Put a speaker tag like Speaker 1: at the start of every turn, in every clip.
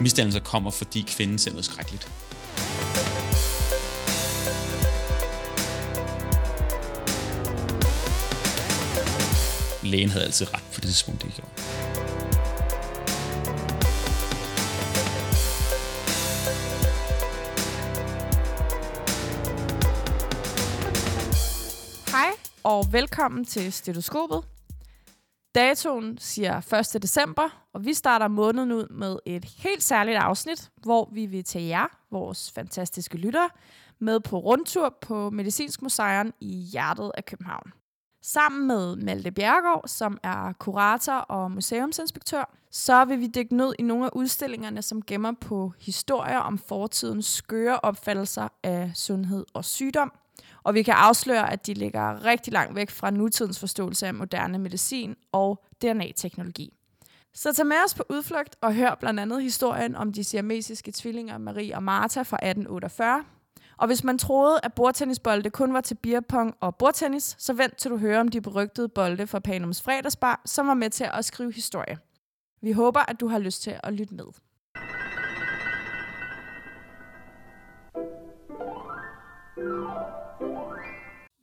Speaker 1: misdannelser kommer, fordi kvinden ser noget skrækkeligt. Lægen havde altid ret på det tidspunkt, det gjorde.
Speaker 2: Hej og velkommen til Stetoskopet. Datoen siger 1. december, og vi starter måneden ud med et helt særligt afsnit, hvor vi vil tage jer, vores fantastiske lyttere, med på rundtur på Medicinsk Museum i hjertet af København. Sammen med Malte Bjergård, som er kurator og museumsinspektør, så vil vi dykke ned i nogle af udstillingerne, som gemmer på historier om fortidens skøre opfattelser af sundhed og sygdom. Og vi kan afsløre, at de ligger rigtig langt væk fra nutidens forståelse af moderne medicin og DNA-teknologi. Så tag med os på udflugt og hør blandt andet historien om de siamesiske tvillinger Marie og Martha fra 1848, og hvis man troede, at bordtennisbolde kun var til beerpong og bordtennis, så vent til du hører om de berygtede bolde fra Panums fredagsbar, som var med til at skrive historie. Vi håber, at du har lyst til at lytte med.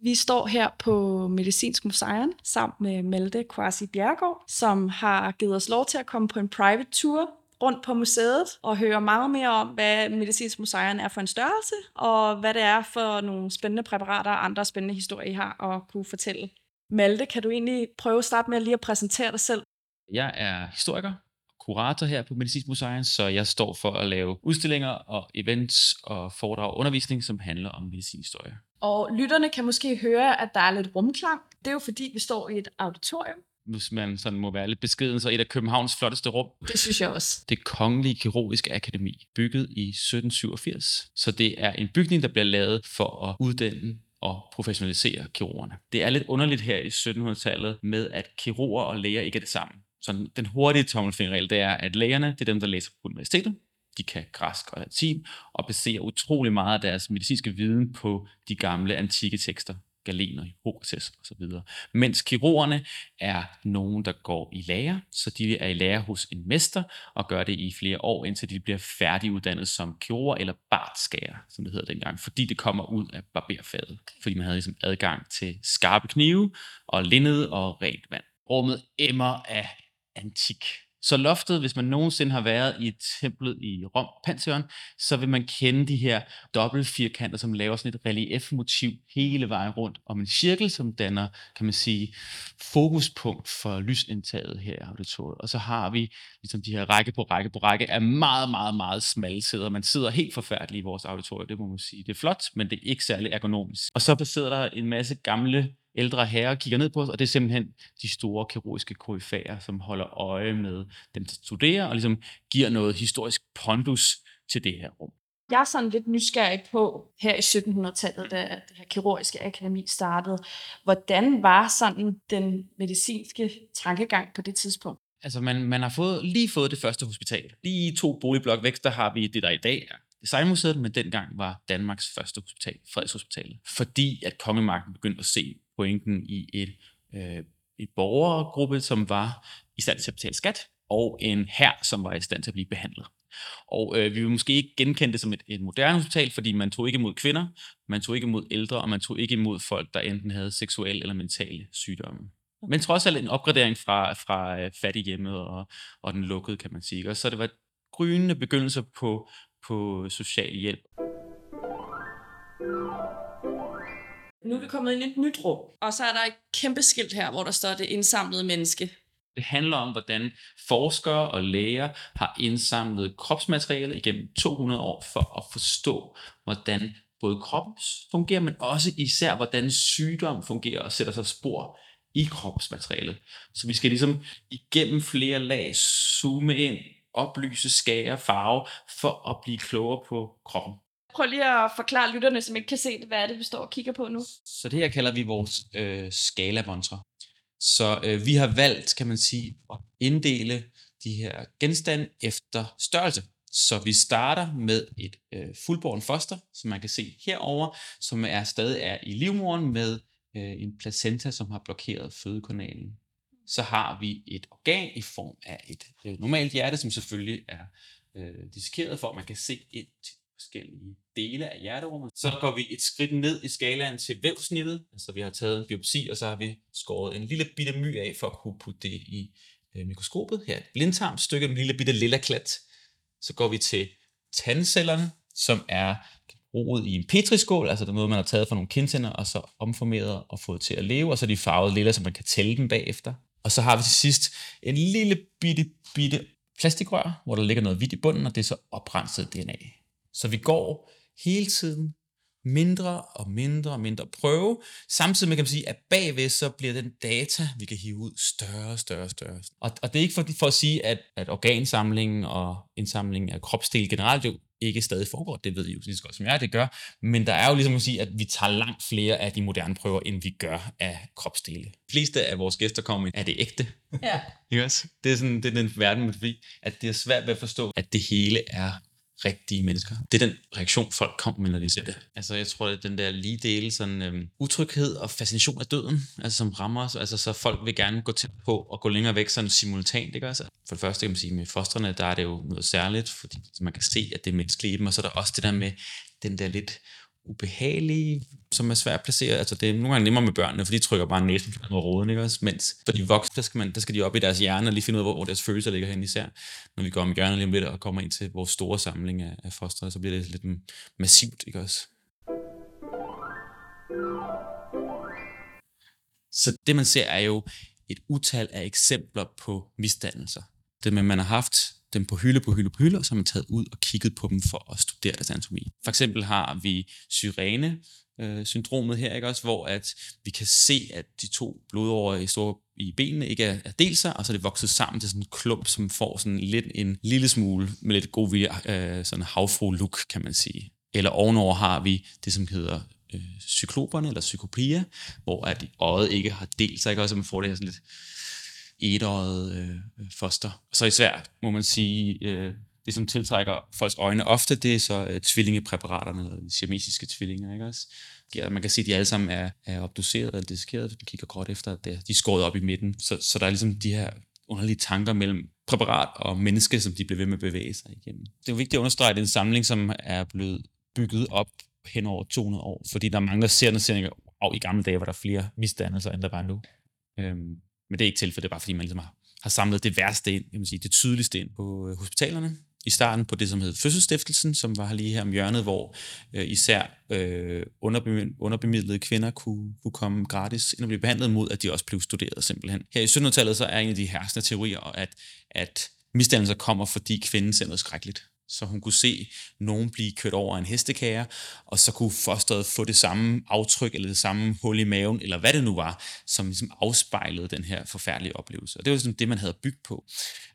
Speaker 2: Vi står her på Medicinsk Museum sammen med Malte Kwasi Bjergård, som har givet os lov til at komme på en private tour rundt på museet og høre meget mere om, hvad Medicinsk Museum er for en størrelse, og hvad det er for nogle spændende præparater og andre spændende historier, I har at kunne fortælle. Malte, kan du egentlig prøve at starte med lige at præsentere dig selv?
Speaker 1: Jeg er historiker, kurator her på Medicinsk Museum, så jeg står for at lave udstillinger og events og foredrag og undervisning, som handler om medicinhistorie.
Speaker 2: Og lytterne kan måske høre, at der er lidt rumklang. Det er jo fordi, vi står i et auditorium,
Speaker 1: hvis man sådan må være lidt beskeden, så et af Københavns flotteste rum.
Speaker 2: Det synes jeg også.
Speaker 1: Det Kongelige Kirurgiske Akademi, bygget i 1787. Så det er en bygning, der bliver lavet for at uddanne og professionalisere kirurgerne. Det er lidt underligt her i 1700-tallet med, at kirurger og læger ikke er det samme. Så den hurtige tommelfingerregel, det er, at lægerne, det er dem, der læser på universitetet. De kan græsk og latin og baserer utrolig meget af deres medicinske viden på de gamle antikke tekster Galen Hippokrates osv. Mens kirurgerne er nogen, der går i lære, så de er i lære hos en mester og gør det i flere år, indtil de bliver færdiguddannet som kirurger eller bartskærer, som det hedder dengang, fordi det kommer ud af barberfaget, fordi man havde ligesom adgang til skarpe knive og linned og rent vand. Rummet emmer af antik så loftet, hvis man nogensinde har været i templet i Rom, Pantheon, så vil man kende de her dobbeltfirkanter, som laver sådan et reliefmotiv hele vejen rundt om en cirkel, som danner, kan man sige, fokuspunkt for lysindtaget her i auditoriet. Og så har vi ligesom de her række på række på række af meget, meget, meget smalle sæder. Man sidder helt forfærdeligt i vores auditorium, det må man sige. Det er flot, men det er ikke særlig ergonomisk. Og så sidder der en masse gamle ældre herrer kigger ned på os, og det er simpelthen de store kirurgiske koryfærer, som holder øje med dem, der studerer, og ligesom giver noget historisk pondus til det her rum.
Speaker 2: Jeg er sådan lidt nysgerrig på, her i 1700-tallet, da det her kirurgiske akademi startede, hvordan var sådan den medicinske tankegang på det tidspunkt?
Speaker 1: Altså, man, man har fået, lige fået det første hospital. Lige to boligblok væk, der har vi det, der i dag er Designmuseet, men dengang var Danmarks første hospital, Fredshospitalet. Fordi at kongemagten begyndte at se pointen i et, øh, et borgergruppe, som var i stand til at betale skat, og en her, som var i stand til at blive behandlet. Og øh, vi vil måske ikke genkende det som et, et moderne hospital, fordi man tog ikke imod kvinder, man tog ikke imod ældre, og man tog ikke imod folk, der enten havde seksuelle eller mentale sygdomme. Men trods alt en opgradering fra, fra øh, fattighjemmet og, og den lukkede, kan man sige. Og så det var grønne begyndelser på, på social hjælp.
Speaker 2: Nu er vi kommet ind i et nyt rum, og så er der et kæmpe skilt her, hvor der står det indsamlede menneske.
Speaker 1: Det handler om, hvordan forskere og læger har indsamlet kropsmateriale igennem 200 år for at forstå, hvordan både kroppen fungerer, men også især, hvordan sygdom fungerer og sætter sig spor i kropsmaterialet. Så vi skal ligesom igennem flere lag zoome ind, oplyse, skære, farve, for at blive klogere på kroppen.
Speaker 2: Prøv lige at forklare lytterne, som ikke kan se det, hvad er det, vi står og kigger på nu?
Speaker 1: Så det her kalder vi vores øh, skalamontre. Så øh, vi har valgt, kan man sige, at inddele de her genstande efter størrelse. Så vi starter med et øh, fuldborn foster, som man kan se herover, som er stadig er i livmoderen med øh, en placenta, som har blokeret fødekanalen. Så har vi et organ i form af et øh, normalt hjerte, som selvfølgelig er øh, dissekeret, for at man kan se ind til forskellige dele af hjerterummet. Så går vi et skridt ned i skalaen til vævsnittet. Altså vi har taget en biopsi, og så har vi skåret en lille bitte my af, for at kunne putte det i øh, mikroskopet. Her et blindtarmstykke, en lille bitte lilla klat. Så går vi til tandcellerne, som er roet i en petriskål, altså det er noget, man har taget fra nogle kindtænder, og så omformeret og fået til at leve, og så er de farvet lilla, så man kan tælle dem bagefter. Og så har vi til sidst en lille bitte, bitte plastikrør, hvor der ligger noget hvidt i bunden, og det er så oprenset DNA. Så vi går hele tiden mindre og mindre og mindre prøve, samtidig med kan man sige, at bagved så bliver den data, vi kan hive ud, større og større og større. Og, og det er ikke for, for at sige, at, at organsamlingen og indsamlingen af kropsdel generelt jo ikke stadig foregår. Det ved I jo lige så godt som jeg, det gør. Men der er jo ligesom at sige, at vi tager langt flere af de moderne prøver, end vi gør af kropsdele. De fleste af vores gæster kommer er det ægte.
Speaker 2: Ja.
Speaker 1: Ikke også? Det er, sådan, det er den verden, fordi at det er svært ved at forstå, at det hele er rigtige mennesker. Det er den reaktion, folk kommer med, når de ser det. Altså, jeg tror, at den der lige dele, sådan øhm, utryghed og fascination af døden, altså som rammer os, altså så folk vil gerne gå tæt på og gå længere væk sådan simultant, ikke også? For det første kan man sige, med fosterne, der er det jo noget særligt, fordi man kan se, at det er menneskeligt i dem, og så er der også det der med den der lidt ubehagelige, som er svært at placere. Altså det er nogle gange nemmere med børnene, for de trykker bare næsen på roden, ikke også? Mens for de voksne, der skal, man, der skal de op i deres hjerne og lige finde ud af, hvor, hvor deres følelser ligger hen især. Når vi går om hjørnet lige om lidt og kommer ind til vores store samling af, af foster, så bliver det lidt massivt, ikke også? Så det man ser er jo et utal af eksempler på misdannelser. Det med, man har haft dem på hylde på hylde på hylde, og så har man taget ud og kigget på dem for at studere deres anatomi. For eksempel har vi syrene, øh, syndromet her, ikke også, hvor at vi kan se, at de to blodårer i, store, i benene ikke er, er delt sig, og så er det vokset sammen til sådan en klump, som får sådan lidt en lille smule med lidt god vilje, øh, sådan havfru-look, kan man sige. Eller ovenover har vi det, som hedder øh, cykloperne, eller psykopia, hvor at øjet ikke har delt sig, ikke også, så man får det her sådan lidt etåret øh, foster. Så især må man sige, øh, det som tiltrækker folks øjne ofte, det er så øh, tvillingepræparaterne, eller de siamesiske tvillinger, ikke også? Ja, man kan se, at de alle sammen er, er obduceret eller dissekeret, de kigger godt efter, at de er skåret op i midten. Så, så der er ligesom de her underlige tanker mellem præparat og menneske, som de bliver ved med at bevæge sig igennem. Det er jo vigtigt at understrege, at det er en samling, som er blevet bygget op hen over 200 år, fordi der mangler mange, og serien, og i gamle dage var der flere misdannelser, end der var nu. Øhm, men det er ikke tilfældet, det er bare fordi man ligesom har, har samlet det værste ind, kan man sige, det tydeligste ind på øh, hospitalerne. I starten på det, som hed Fødselsstiftelsen, som var lige her om hjørnet, hvor øh, især øh, underbemidlede kvinder kunne, kunne komme gratis ind og blive behandlet mod, at de også blev studeret simpelthen. Her i 1700-tallet så er en af de herskende teorier, at, at misdannelser kommer, fordi kvinden ser noget skrækkeligt så hun kunne se nogen blive kørt over en hestekære, og så kunne fosteret få det samme aftryk, eller det samme hul i maven, eller hvad det nu var, som ligesom afspejlede den her forfærdelige oplevelse. Og det var ligesom det, man havde bygget på.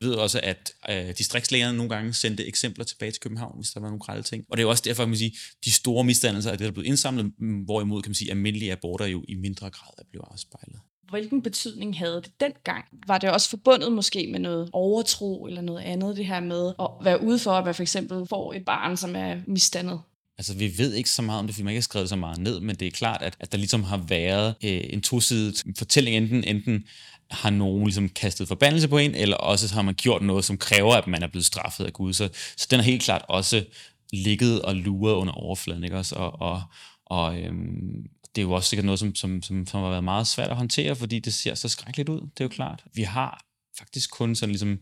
Speaker 1: Jeg ved også, at øh, distriktslægerne nogle gange sendte eksempler tilbage til København, hvis der var nogle grælde ting. Og det er også derfor, kan man sige, de store misdannelser er det, der er blevet indsamlet, mm, hvorimod kan man sige, almindelige aborter jo i mindre grad er blevet afspejlet
Speaker 2: hvilken betydning havde det dengang? Var det også forbundet måske med noget overtro eller noget andet, det her med at være ude for, at man for eksempel får et barn, som er misdannet?
Speaker 1: Altså, vi ved ikke så meget om det, fordi man ikke har skrevet så meget ned, men det er klart, at, at der ligesom har været øh, en tosidig fortælling, enten, enten har nogen ligesom kastet forbandelse på en, eller også har man gjort noget, som kræver, at man er blevet straffet af Gud. Så, så den har helt klart også ligget og luret under overfladen, ikke også? Og, og, og øhm, det er jo også sikkert noget, som, som, som, som har været meget svært at håndtere, fordi det ser så skrækkeligt ud, det er jo klart. Vi har faktisk kun sådan ligesom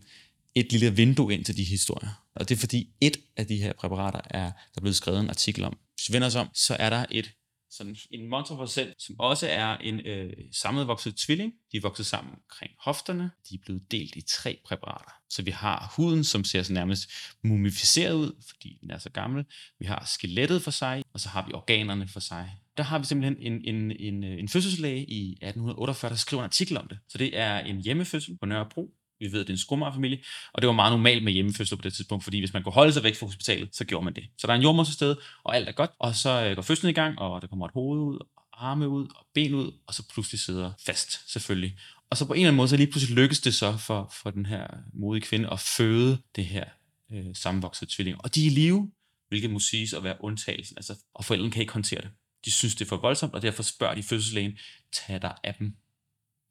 Speaker 1: et lille vindue ind til de historier. Og det er fordi et af de her præparater er, der er blevet skrevet en artikel om. Hvis vi vender os om, så er der et sådan en monsterprocent, som også er en øh, sammenvokset tvilling. De er vokset sammen omkring hofterne. De er blevet delt i tre præparater. Så vi har huden, som ser så nærmest mumificeret ud, fordi den er så gammel. Vi har skelettet for sig, og så har vi organerne for sig. Der har vi simpelthen en, en, en, øh, en fødselslæge i 1848, der skriver en artikel om det. Så det er en hjemmefødsel på Nørrebro, vi ved, at det er en skomagerfamilie, og det var meget normalt med hjemmefødsler på det tidspunkt, fordi hvis man kunne holde sig væk fra hospitalet, så gjorde man det. Så der er en jordmor til sted, og alt er godt, og så øh, går fødslen i gang, og der kommer et hoved ud, og arme ud, og ben ud, og så pludselig sidder fast, selvfølgelig. Og så på en eller anden måde, så lige pludselig lykkes det så for, for den her modige kvinde at føde det her øh, sammenvoksede tvillinger. Og de er i live, hvilket må siges at være undtagelsen. Altså, og forældrene kan ikke håndtere det. De synes, det er for voldsomt, og derfor spørger de fødselslægen, tag dig af dem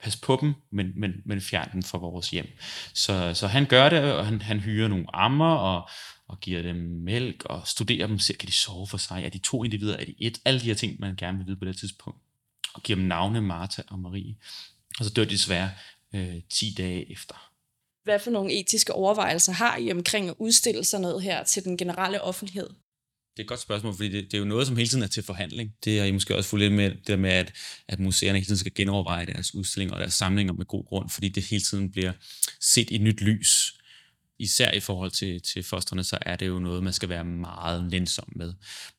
Speaker 1: pas på dem, men, men, men fjern dem fra vores hjem. Så, så han gør det, og han, han hyrer nogle ammer, og, og giver dem mælk, og studerer dem, ser, kan de sove for sig, er de to individer, er de et, alle de her ting, man gerne vil vide på det tidspunkt, og giver dem navne, Martha og Marie. Og så dør de desværre øh, 10 dage efter.
Speaker 3: Hvad for nogle etiske overvejelser har I omkring at udstille sådan noget her til den generelle offentlighed?
Speaker 1: Det er et godt spørgsmål, fordi det, det er jo noget, som hele tiden er til forhandling. Det er I måske også fulgt lidt med, det der med, at, at museerne hele tiden skal genoverveje deres udstillinger og deres samlinger med god grund, fordi det hele tiden bliver set i et nyt lys. Især i forhold til, til fosterne, så er det jo noget, man skal være meget nænsom med.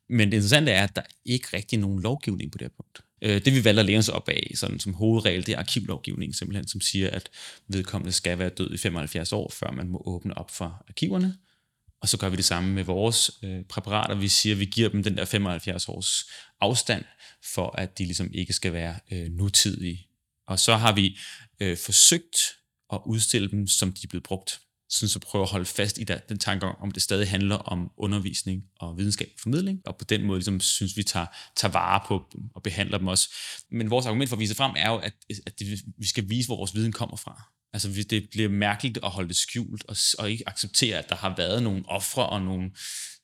Speaker 1: Men det interessante er, at der ikke rigtig er nogen lovgivning på det her punkt. Øh, det vi valgte at læne os op af sådan som hovedregel, det er arkivlovgivningen simpelthen, som siger, at vedkommende skal være død i 75 år, før man må åbne op for arkiverne. Og så gør vi det samme med vores øh, præparater. Vi siger, at vi giver dem den der 75 års afstand, for at de ligesom ikke skal være øh, nutidige. Og så har vi øh, forsøgt at udstille dem, som de er blevet brugt. Sådan så prøver at holde fast i der, den tanke om, det stadig handler om undervisning og videnskab og formidling, og på den måde ligesom, synes vi tager, tager vare på dem og behandler dem også. Men vores argument for at vise frem er jo, at, at det, vi skal vise, hvor vores viden kommer fra. Altså det bliver mærkeligt at holde det skjult, og, og ikke acceptere, at der har været nogle ofre og nogle,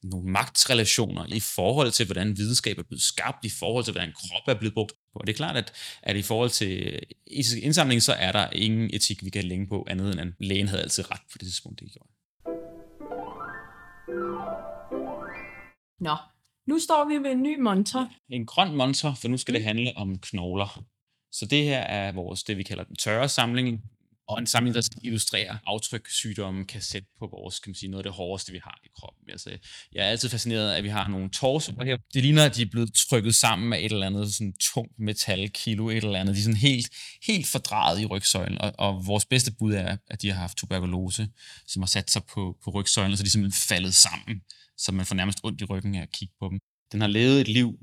Speaker 1: nogle magtrelationer i forhold til, hvordan videnskab er blevet skabt, i forhold til, hvordan krop er blevet brugt. Og det er klart, at, at i forhold til etisk indsamling, så er der ingen etik, vi kan længe på, andet end at lægen havde altid ret på det tidspunkt, det gjorde.
Speaker 3: Nå, nu står vi ved en ny monter.
Speaker 1: En grøn monter, for nu skal det handle om knogler. Så det her er vores, det vi kalder den tørre samling og en samling, der illustrerer aftryk, sygdomme kan sætte på vores, kan man sige, noget af det hårdeste, vi har i kroppen. Altså, jeg er altid fascineret af, at vi har nogle torsoer her. Det ligner, at de er blevet trykket sammen med et eller andet sådan tungt metal, kilo, et eller andet. De er sådan helt, helt fordrejet i rygsøjlen, og, og vores bedste bud er, at de har haft tuberkulose, som har sat sig på, på rygsøjlen, så de er simpelthen faldet sammen, så man får nærmest ondt i ryggen af at kigge på dem. Den har levet et liv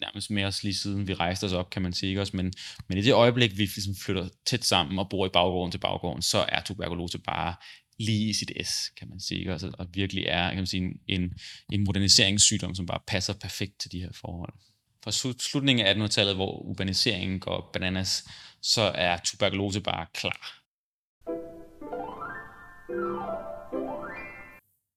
Speaker 1: nærmest med os lige siden vi rejste os op, kan man sige. Ikke også? Men, men i det øjeblik, vi ligesom flytter tæt sammen og bor i baggården til baggården, så er tuberkulose bare lige i sit S, kan man sige. Ikke? Også, og virkelig er kan man sige, en, en moderniseringssygdom, som bare passer perfekt til de her forhold. Fra slutningen af 1800-tallet, hvor urbaniseringen går bananas, så er tuberkulose bare klar.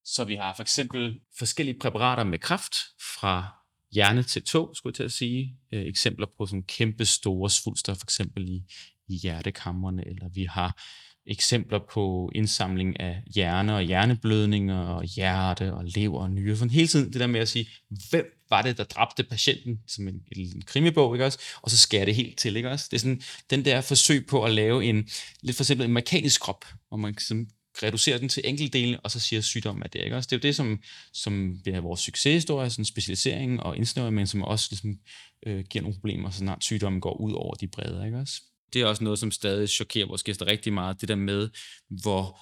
Speaker 1: Så vi har for eksempel forskellige præparater med kraft fra hjerne til tog, skulle jeg til at sige. Øh, eksempler på sådan kæmpe store svulster, for eksempel i, i hjertekammerne, eller vi har eksempler på indsamling af hjerne og hjerneblødninger og hjerte og lever og nyre. Sådan hele tiden det der med at sige, hvem var det, der dræbte patienten, som en, en krimibog, ikke også? Og så skærer det helt til, ikke også? Det er sådan den der forsøg på at lave en, lidt for eksempel en mekanisk krop, hvor man sådan reducerer den til enkeltdele, og så siger sygdommen, at det er ikke også. Det er jo det, som, som er vores succeshistorie, sådan specialisering og indsnævring, men som også ligesom, øh, giver nogle problemer, så snart sygdommen går ud over de brede, ikke også? Det er også noget, som stadig chokerer vores gæster rigtig meget, det der med, hvor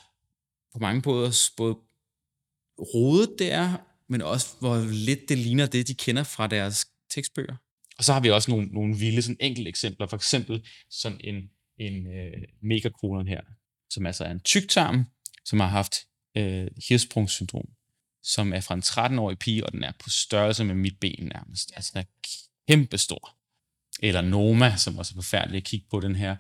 Speaker 1: på mange både, både rodet det er, men også hvor lidt det ligner det, de kender fra deres tekstbøger. Og så har vi også nogle, nogle vilde sådan enkelte eksempler, for eksempel sådan en, en øh, megakolon her, som altså er en tyktarm, som har haft øh, hirsprungssyndrom, som er fra en 13-årig pige, og den er på størrelse med mit ben nærmest. Altså den er kæmpestor. Eller Noma, som også er forfærdeligt at kigge på den her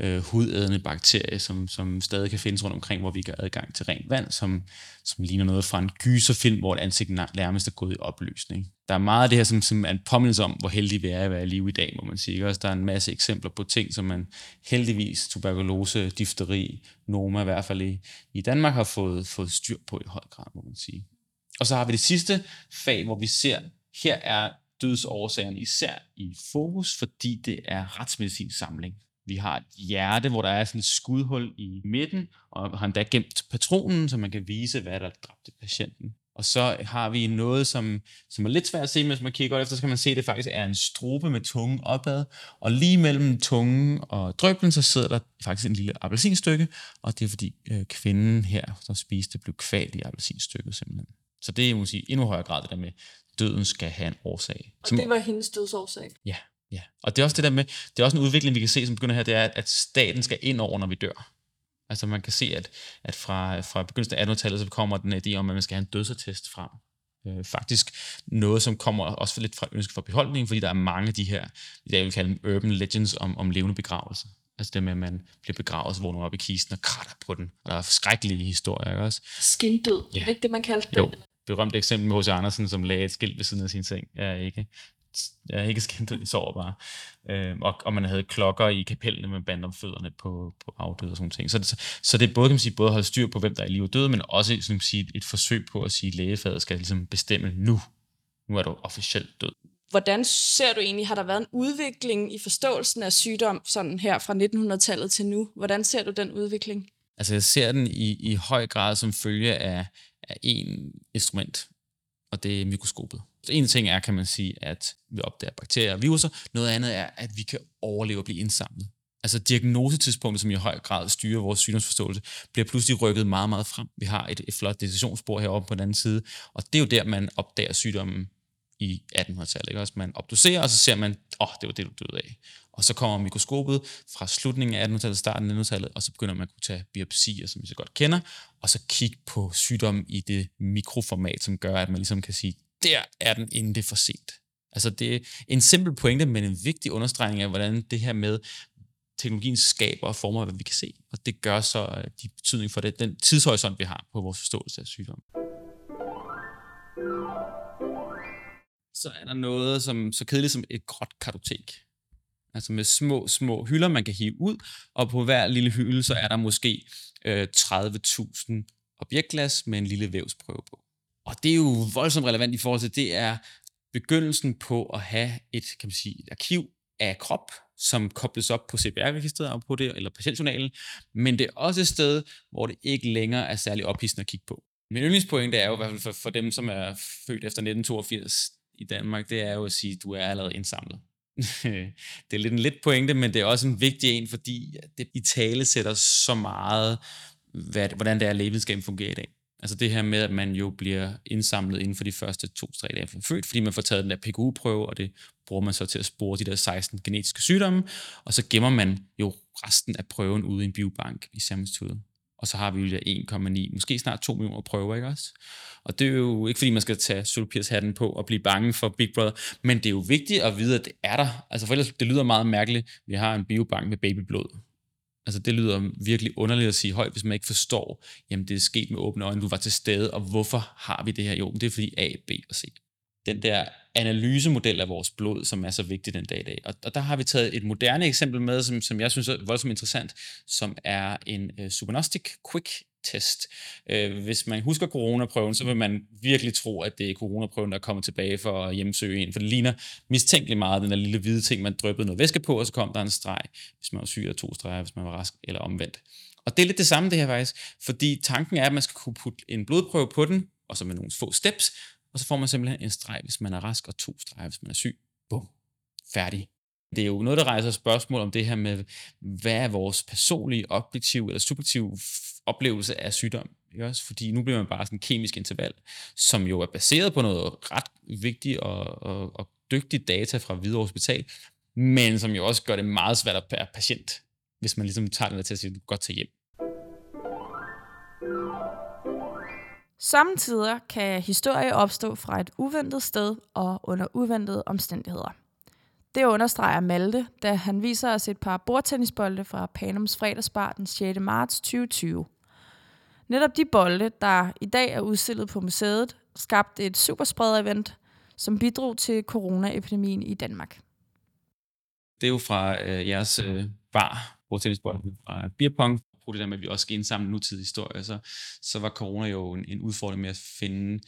Speaker 1: øh, hudædende bakterie, som, som stadig kan findes rundt omkring, hvor vi kan adgang til rent vand, som, som ligner noget fra en gyserfilm, hvor et ansigt nærmest er gået i opløsning. Der er meget af det her, som, som er en påmindelse om, hvor heldig vi er at være i live i dag, må man sige. Også der er en masse eksempler på ting, som man heldigvis, tuberkulose, difteri, noma i hvert fald i, i Danmark, har fået, fået styr på i høj grad, må man sige. Og så har vi det sidste fag, hvor vi ser, her er dødsårsagerne især i fokus, fordi det er retsmedicinsk samling. Vi har et hjerte, hvor der er sådan et skudhul i midten, og har endda gemt patronen, så man kan vise, hvad der dræbte patienten. Og så har vi noget, som, som er lidt svært at se, hvis man kigger godt efter, så kan man se, at det faktisk er en strobe med tungen opad. Og lige mellem tungen og drøblen, så sidder der faktisk en lille appelsinstykke, og det er fordi øh, kvinden her, der spiste, blev kvalt i appelsinstykket simpelthen. Så det er måske endnu højere grad det der med, døden skal have en årsag.
Speaker 3: Og som, det var hendes dødsårsag?
Speaker 1: Ja, ja. Og det er også det der med, det er også en udvikling, vi kan se, som begynder her, det er, at staten skal ind over, når vi dør. Altså man kan se, at, at fra, fra begyndelsen af 1800-tallet, så kommer den idé om, at man skal have en dødsattest frem. Øh, faktisk noget, som kommer også lidt fra ønske for beholdningen, fordi der er mange af de her, i dag vil kalde dem urban legends om, om levende begravelse. Altså det med, at man bliver begravet, så vågner op i kisten og kratter på den. Og der er skrækkelige historier, ikke også?
Speaker 3: Skindød,
Speaker 1: Ja.
Speaker 3: ja. er ikke det, man kaldte
Speaker 1: Jo,
Speaker 3: det?
Speaker 1: berømt eksempel med H.C. Andersen, som lagde et skilt ved siden af sin seng. Er ikke, jeg er ikke skilt, jeg sover bare. Øh, og, og man havde klokker i kapellene med band om fødderne på, på afdøde og sådan ting. Så, det, så det er både, kan man sige, både at holde styr på, hvem der er i liv og død, men også kan man sige, et forsøg på at sige, at lægefaget skal ligesom bestemme nu. Nu er du officielt død.
Speaker 3: Hvordan ser du egentlig, har der været en udvikling i forståelsen af sygdom sådan her fra 1900-tallet til nu? Hvordan ser du den udvikling?
Speaker 1: Altså jeg ser den i, i høj grad som følge af, af en instrument, og det er mikroskopet. Så en ting er, kan man sige, at vi opdager bakterier og viruser. Noget andet er, at vi kan overleve og blive indsamlet. Altså diagnosetidspunktet, som i høj grad styrer vores sygdomsforståelse, bliver pludselig rykket meget, meget frem. Vi har et, et flot decisionsspor heroppe på den anden side, og det er jo der, man opdager sygdommen i 1800-tallet. Ikke? Også man obducerer, og så ser man, åh, oh, det var det, du døde af. Og så kommer mikroskopet fra slutningen af 1800-tallet, starten af 1900-tallet, og så begynder man at kunne tage biopsier, som vi så godt kender, og så kigge på sygdommen i det mikroformat, som gør, at man ligesom kan sige, der er den, inden det er for sent. Altså det er en simpel pointe, men en vigtig understregning af, hvordan det her med teknologien skaber og former, hvad vi kan se. Og det gør så øh, de betydning for det, den tidshorisont, vi har på vores forståelse af sygdom. Så er der noget som, så kedeligt som et gråt kartotek. Altså med små, små hylder, man kan hive ud, og på hver lille hylde, så er der måske øh, 30.000 objektglas med en lille vævsprøve på. Og det er jo voldsomt relevant i forhold til, det er begyndelsen på at have et, kan man sige, et arkiv af krop, som kobles op på CPR-registret på det, eller patientjournalen, men det er også et sted, hvor det ikke længere er særlig ophidsende at kigge på. Min yndlingspointe er jo i hvert fald for, for dem, som er født efter 1982 i Danmark, det er jo at sige, at du er allerede indsamlet det er lidt en lidt pointe, men det er også en vigtig en, fordi det i tale sætter så meget, hvad, hvordan det er, at lægevidenskaben fungerer i dag. Altså det her med, at man jo bliver indsamlet inden for de første to-tre dage fra født, fordi man får taget den der PKU-prøve, og det bruger man så til at spore de der 16 genetiske sygdomme, og så gemmer man jo resten af prøven ude i en biobank i samme og så har vi jo der 1,9, måske snart 2 millioner prøver, ikke også? Og det er jo ikke, fordi man skal tage sølvpirshatten på og blive bange for Big Brother, men det er jo vigtigt at vide, at det er der. Altså for ellers, det lyder meget mærkeligt, vi har en biobank med babyblod. Altså det lyder virkelig underligt at sige højt, hvis man ikke forstår, jamen det er sket med åbne øjne, du var til stede, og hvorfor har vi det her? Jo, men det er fordi A, B og C. Den der analysemodel af vores blod, som er så vigtig den dag i dag. Og, og der har vi taget et moderne eksempel med, som, som jeg synes er voldsomt interessant, som er en øh, Supernostic Quick test. Øh, hvis man husker coronaprøven, så vil man virkelig tro, at det er coronaprøven, der kommer tilbage for at hjemsøge en, for det ligner mistænkeligt meget den der lille hvide ting, man dryppede noget væske på, og så kom der en streg, hvis man var syg, og to streger, hvis man var rask, eller omvendt. Og det er lidt det samme det her faktisk, fordi tanken er, at man skal kunne putte en blodprøve på den, og så med nogle få steps, og så får man simpelthen en streg, hvis man er rask, og to streger, hvis man er syg. Bum. Færdig. Det er jo noget, der rejser spørgsmål om det her med, hvad er vores personlige, objektive eller subjektive oplevelse af sygdom? Ikke også? Fordi nu bliver man bare sådan en kemisk interval, som jo er baseret på noget ret vigtigt og, og, og dygtigt data fra Hvidovre Hospital, men som jo også gør det meget svært at være patient, hvis man ligesom tager den der til at sige, at du kan godt tage hjem.
Speaker 2: Samtidig kan historie opstå fra et uventet sted og under uventede omstændigheder. Det understreger Malte, da han viser os et par bordtennisbolde fra Panums fredagsbar den 6. marts 2020. Netop de bolde, der i dag er udstillet på museet, skabte et superspreder-event, som bidrog til coronaepidemien i Danmark.
Speaker 1: Det er jo fra øh, jeres øh, bar, bordtennisbolden fra Beerpong, apropos det der med, at vi også skal indsamle nutidige historier, så, så var corona jo en, en udfordring med at finde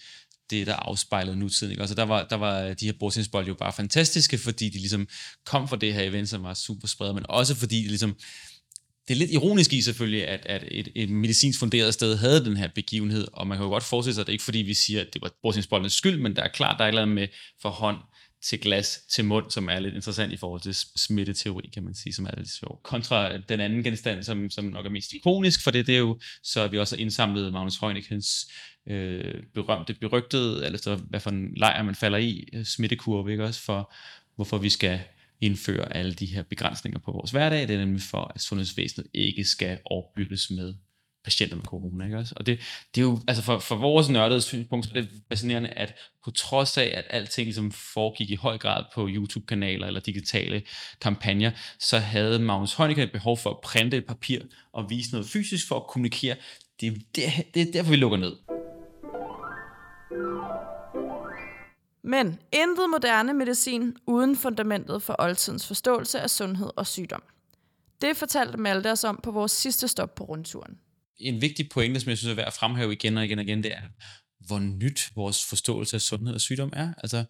Speaker 1: det, der afspejlede nutiden. Ikke? Altså, der, var, der var de her bordtennisbold jo bare fantastiske, fordi de ligesom kom fra det her event, som var super spredt, men også fordi de ligesom, det er lidt ironisk i selvfølgelig, at, at et, et medicinsk funderet sted havde den her begivenhed, og man kan jo godt forestille sig, at det ikke fordi, vi siger, at det var bordtennisboldens skyld, men der er klart, der er et eller andet med for hånd til glas til mund, som er lidt interessant i forhold til smitteteori, kan man sige, som er lidt sjov. Kontra den anden genstand, som, som nok er mest ikonisk for det, det er jo, så vi også har indsamlet Magnus Heunicke's øh, berømte, berygtede, altså hvad for en lejr man falder i, øh, smittekurve, ikke også, for hvorfor vi skal indføre alle de her begrænsninger på vores hverdag. Det er nemlig for, at sundhedsvæsenet ikke skal overbygges med patienter med corona. Ikke også? Og det, det er jo, altså for, for vores nørdede synspunkt, så er det fascinerende, at på trods af, at alting ligesom foregik i høj grad på YouTube-kanaler eller digitale kampagner, så havde Magnus Heunicke et behov for at printe et papir og vise noget fysisk for at kommunikere. Det er, det, det er derfor, vi lukker ned.
Speaker 2: Men intet moderne medicin uden fundamentet for oldtidens forståelse af sundhed og sygdom. Det fortalte Malte os om på vores sidste stop på rundturen.
Speaker 1: En vigtig pointe, som jeg synes er værd at fremhæve igen og igen og igen, det er, hvor nyt vores forståelse af sundhed og sygdom er. Altså,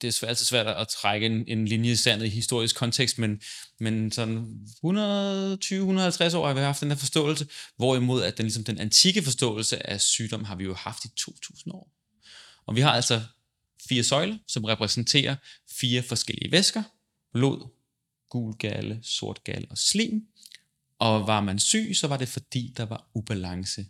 Speaker 1: det er svært, altid svært at trække en, en linje i sandet i historisk kontekst, men, men sådan 120-150 år har vi haft den her forståelse, hvorimod at den, ligesom den antikke forståelse af sygdom har vi jo haft i 2000 år. Og vi har altså fire søjler, som repræsenterer fire forskellige væsker. Blod, gul galle, sort galle og slim. Og var man syg, så var det fordi, der var ubalance.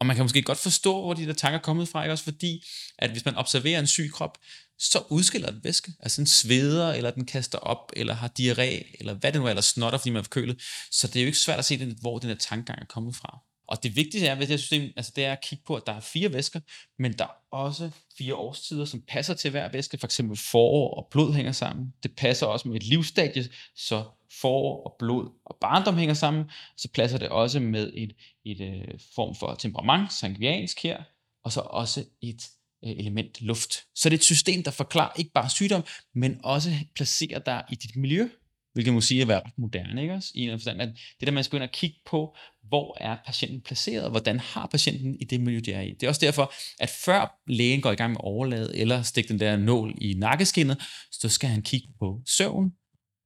Speaker 1: Og man kan måske godt forstå, hvor de der tanker er kommet fra, ikke? også fordi, at hvis man observerer en syg krop, så udskiller den væske. Altså den sveder, eller den kaster op, eller har diarré, eller hvad det nu er, eller snotter, fordi man er forkølet. Så det er jo ikke svært at se, hvor den her tankegang er kommet fra. Og det vigtige er ved det her system, altså det er at kigge på, at der er fire væsker, men der er også fire årstider, som passer til hver væske. For eksempel forår og blod hænger sammen. Det passer også med et livsstadie, så forår og blod og barndom hænger sammen. Så passer det også med et, et, et form for temperament, sangviansk her, og så også et øh, element luft. Så det er et system, der forklarer ikke bare sygdom, men også placerer dig i dit miljø, hvilket må sige at være ret moderne, ikke også? I en forstand, at det der, man skal ind og kigge på, hvor er patienten placeret, og hvordan har patienten i det miljø, de er i. Det er også derfor, at før lægen går i gang med overladet, eller stikker den der nål i nakkeskinnet, så skal han kigge på søvn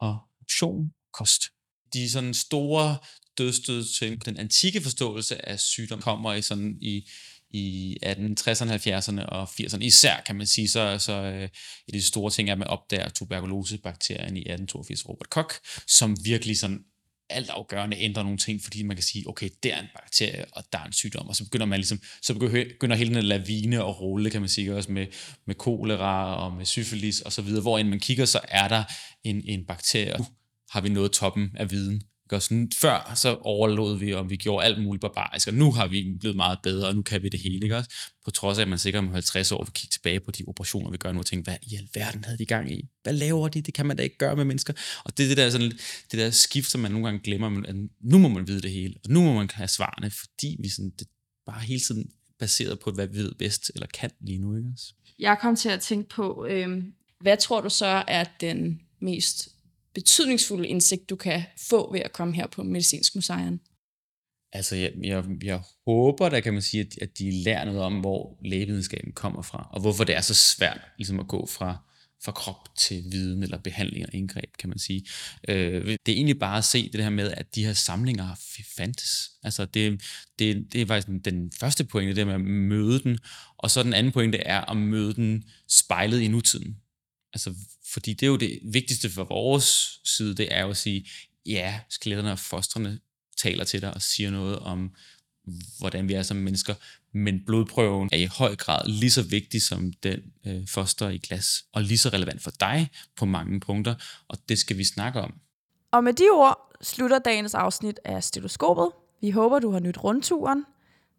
Speaker 1: og option kost. De sådan store dødstød til den antikke forståelse af sygdom kommer i sådan i i 1860'erne, 70'erne og 80'erne. Især kan man sige, så, så øh, et af de store ting er, at man opdager tuberkulosebakterien i 1882, Robert Koch, som virkelig sådan alt afgørende ændrer nogle ting, fordi man kan sige, okay, der er en bakterie, og der er en sygdom, og så begynder man ligesom, så begynder hele den lavine at rulle, kan man sige, også med, med kolera og med syfilis og så videre, hvor man kigger, så er der en, en bakterie, og har vi nået toppen af viden. Sådan, før så overlod vi, og vi gjorde alt muligt barbarisk, og nu har vi blevet meget bedre, og nu kan vi det hele. Ikke også? På trods af, at man sikkert om 50 år vil kigge tilbage på de operationer, vi gør nu, og tænke, hvad i alverden havde de gang i? Hvad laver de? Det kan man da ikke gøre med mennesker. Og det er det der, sådan, det der skift, som man nogle gange glemmer, at nu må man vide det hele, og nu må man have svarene, fordi vi sådan, det bare hele tiden baseret på, hvad vi ved bedst eller kan lige nu. Ikke?
Speaker 3: Jeg kom til at tænke på, øh, hvad tror du så er den mest betydningsfulde indsigt, du kan få ved at komme her på Medicinsk Museum?
Speaker 1: Altså, jeg, jeg, jeg håber, der kan man sige, at, at de lærer noget om, hvor lægevidenskaben kommer fra, og hvorfor det er så svært ligesom at gå fra, fra krop til viden eller behandling og indgreb, kan man sige. Øh, det er egentlig bare at se det her med, at de her samlinger fandtes. Altså, det, det, det er faktisk den første pointe, det med at møde den, og så den anden pointe er at møde den spejlet i nutiden. Altså, fordi det er jo det vigtigste for vores side, det er jo at sige, ja, skeletterne og fostrene taler til dig og siger noget om, hvordan vi er som mennesker, men blodprøven er i høj grad lige så vigtig som den øh, foster i glas, og lige så relevant for dig på mange punkter, og det skal vi snakke om.
Speaker 2: Og med de ord slutter dagens afsnit af Stetoskopet. Vi håber, du har nyt rundturen.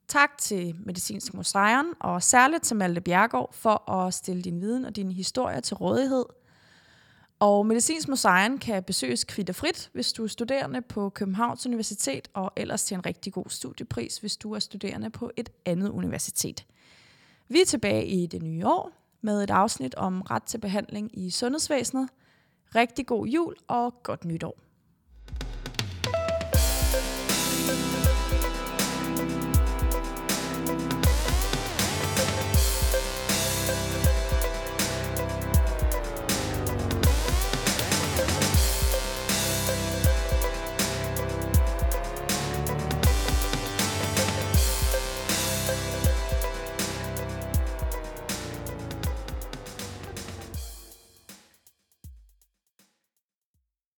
Speaker 2: Tak til Medicinsk Museum og særligt til Malte Bjergård for at stille din viden og din historie til rådighed. Og Medicinsk Museum kan besøges kvitterfrit, hvis du er studerende på Københavns Universitet, og ellers til en rigtig god studiepris, hvis du er studerende på et andet universitet. Vi er tilbage i det nye år med et afsnit om ret til behandling i sundhedsvæsenet. Rigtig god jul og godt nytår.